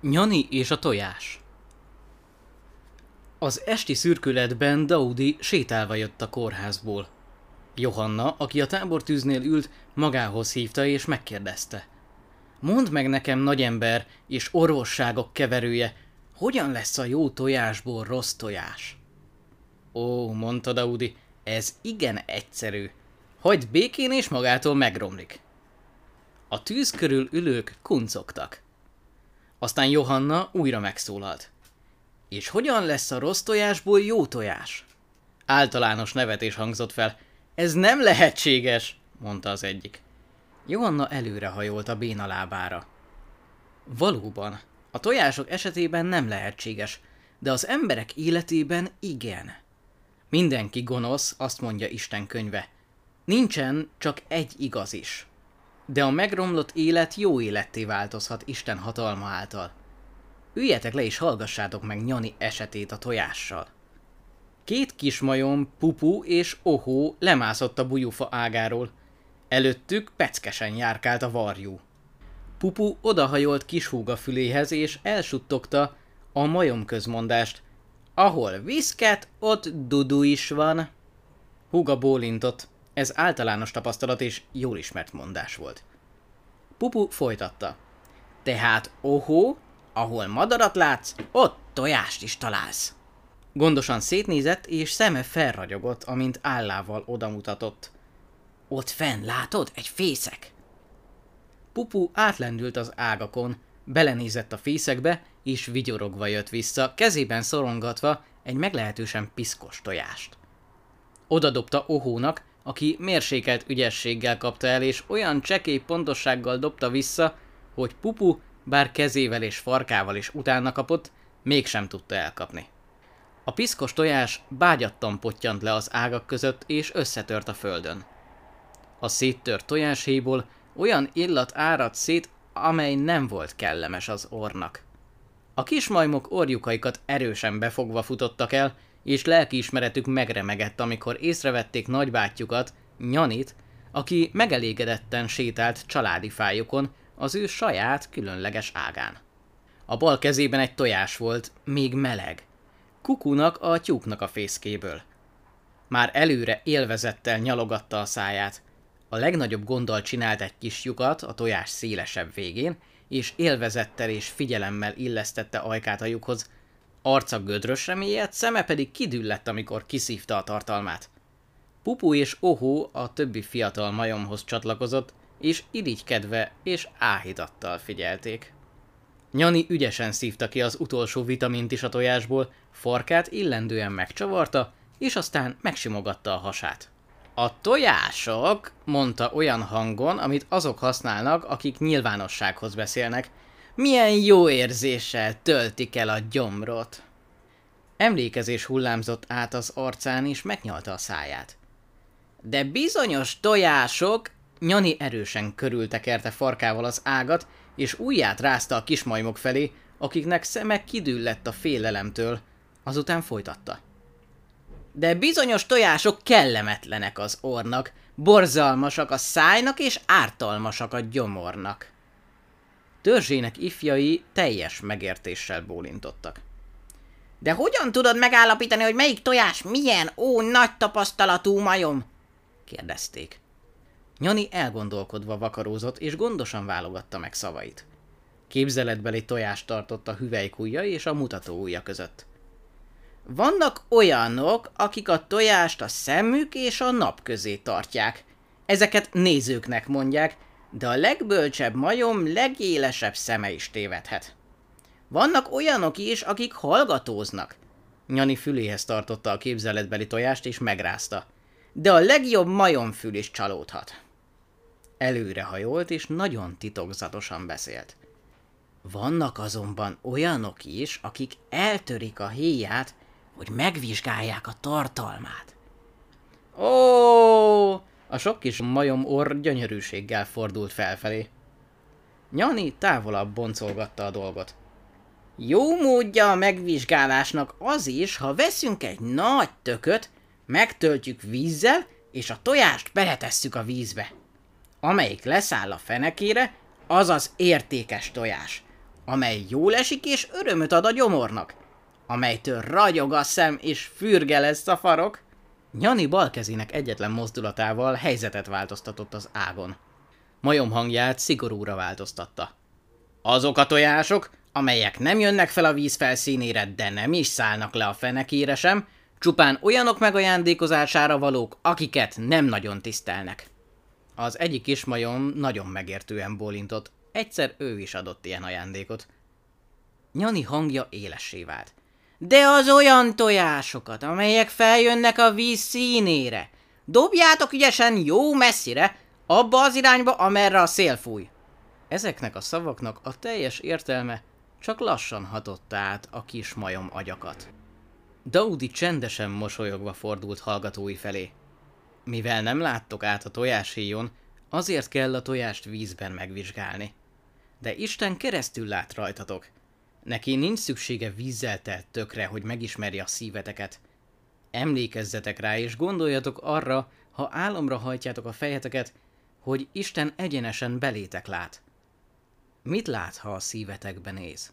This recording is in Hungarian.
Nyani és a tojás Az esti szürkületben Daudi sétálva jött a kórházból. Johanna, aki a tábortűznél ült, magához hívta és megkérdezte. Mondd meg nekem, nagyember és orvosságok keverője, hogyan lesz a jó tojásból rossz tojás? Ó, mondta Daudi, ez igen egyszerű. Hagyd békén és magától megromlik. A tűz körül ülők kuncogtak. Aztán Johanna újra megszólalt. És hogyan lesz a rossz tojásból jó tojás? Általános nevetés hangzott fel. Ez nem lehetséges, mondta az egyik. Johanna előrehajolt a béna lábára. Valóban, a tojások esetében nem lehetséges, de az emberek életében igen. Mindenki gonosz, azt mondja Isten könyve. Nincsen csak egy igaz is de a megromlott élet jó életté változhat Isten hatalma által. Üljetek le és hallgassátok meg Nyani esetét a tojással. Két kismajom, Pupu és Ohó lemászott a bujufa ágáról. Előttük peckesen járkált a varjú. Pupu odahajolt kishúga füléhez és elsuttogta a majom közmondást. Ahol viszket, ott dudu is van. Húga bólintott. Ez általános tapasztalat és jól ismert mondás volt. Pupu folytatta. Tehát ohó, ahol madarat látsz, ott tojást is találsz. Gondosan szétnézett, és szeme felragyogott, amint állával odamutatott. Ott fenn, látod? Egy fészek. Pupu átlendült az ágakon, belenézett a fészekbe, és vigyorogva jött vissza, kezében szorongatva egy meglehetősen piszkos tojást. Oda dobta Ohónak, aki mérsékelt ügyességgel kapta el, és olyan csekély pontossággal dobta vissza, hogy Pupu, bár kezével és farkával is utána kapott, mégsem tudta elkapni. A piszkos tojás bágyattan pottyant le az ágak között, és összetört a földön. A széttört tojáshéjból olyan illat árad szét, amely nem volt kellemes az ornak. A kismajmok orjukaikat erősen befogva futottak el, és lelkiismeretük megremegett, amikor észrevették nagybátyjukat, Nyanit, aki megelégedetten sétált családi fájukon az ő saját, különleges ágán. A bal kezében egy tojás volt, még meleg. Kukunak a tyúknak a fészkéből. Már előre élvezettel nyalogatta a száját. A legnagyobb gonddal csinált egy kis lyukat a tojás szélesebb végén, és élvezettel és figyelemmel illesztette ajkát a lyukhoz, Arca gödrösre mélyedt, szeme pedig kidüllett, amikor kiszívta a tartalmát. Pupu és Ohó a többi fiatal majomhoz csatlakozott, és irigykedve és áhítattal figyelték. Nyani ügyesen szívta ki az utolsó vitamint is a tojásból, farkát illendően megcsavarta, és aztán megsimogatta a hasát. A tojások, mondta olyan hangon, amit azok használnak, akik nyilvánossághoz beszélnek, milyen jó érzéssel töltik el a gyomrot. Emlékezés hullámzott át az arcán, és megnyalta a száját. De bizonyos tojások, Nyani erősen körültekerte farkával az ágat, és ujját rázta a kismajmok felé, akiknek szeme kidüllett a félelemtől, azután folytatta. De bizonyos tojások kellemetlenek az ornak, borzalmasak a szájnak és ártalmasak a gyomornak. Törzsének ifjai teljes megértéssel bólintottak. De hogyan tudod megállapítani, hogy melyik tojás milyen, ó, nagy tapasztalatú majom? kérdezték. Nyani elgondolkodva vakarózott, és gondosan válogatta meg szavait. Képzeletbeli tojást tartott a hüvelykújja és a mutató ujja között. Vannak olyanok, akik a tojást a szemük és a nap közé tartják. Ezeket nézőknek mondják, de a legbölcsebb majom legélesebb szeme is tévedhet. Vannak olyanok is, akik hallgatóznak. Nyani füléhez tartotta a képzeletbeli tojást és megrázta. De a legjobb majomfül is csalódhat. Előrehajolt és nagyon titokzatosan beszélt. Vannak azonban olyanok is, akik eltörik a héját, hogy megvizsgálják a tartalmát. Ó, a sok kis majom orr gyönyörűséggel fordult felfelé. Nyani távolabb boncolgatta a dolgot. Jó módja a megvizsgálásnak az is, ha veszünk egy nagy tököt, megtöltjük vízzel, és a tojást beletesszük a vízbe. Amelyik leszáll a fenekére, az az értékes tojás. amely jól esik és örömöt ad a gyomornak, amelytől ragyog a szem és fürge lesz a farok. Nyani balkezének egyetlen mozdulatával helyzetet változtatott az ágon. Majom hangját szigorúra változtatta. Azok a tojások, amelyek nem jönnek fel a víz felszínére, de nem is szállnak le a fenekére sem, csupán olyanok megajándékozására valók, akiket nem nagyon tisztelnek. Az egyik kismajom nagyon megértően bólintott, egyszer ő is adott ilyen ajándékot. Nyani hangja élessé vált. De az olyan tojásokat, amelyek feljönnek a víz színére. Dobjátok ügyesen jó messzire, abba az irányba, amerre a szél fúj. Ezeknek a szavaknak a teljes értelme csak lassan hatotta át a kis majom agyakat. Daudi csendesen mosolyogva fordult hallgatói felé. Mivel nem láttok át a tojáshéjon, azért kell a tojást vízben megvizsgálni. De Isten keresztül lát rajtatok. Neki nincs szüksége vízzel telt tökre, hogy megismerje a szíveteket. Emlékezzetek rá, és gondoljatok arra, ha álomra hajtjátok a fejeteket, hogy Isten egyenesen belétek lát. Mit lát, ha a szívetekben néz?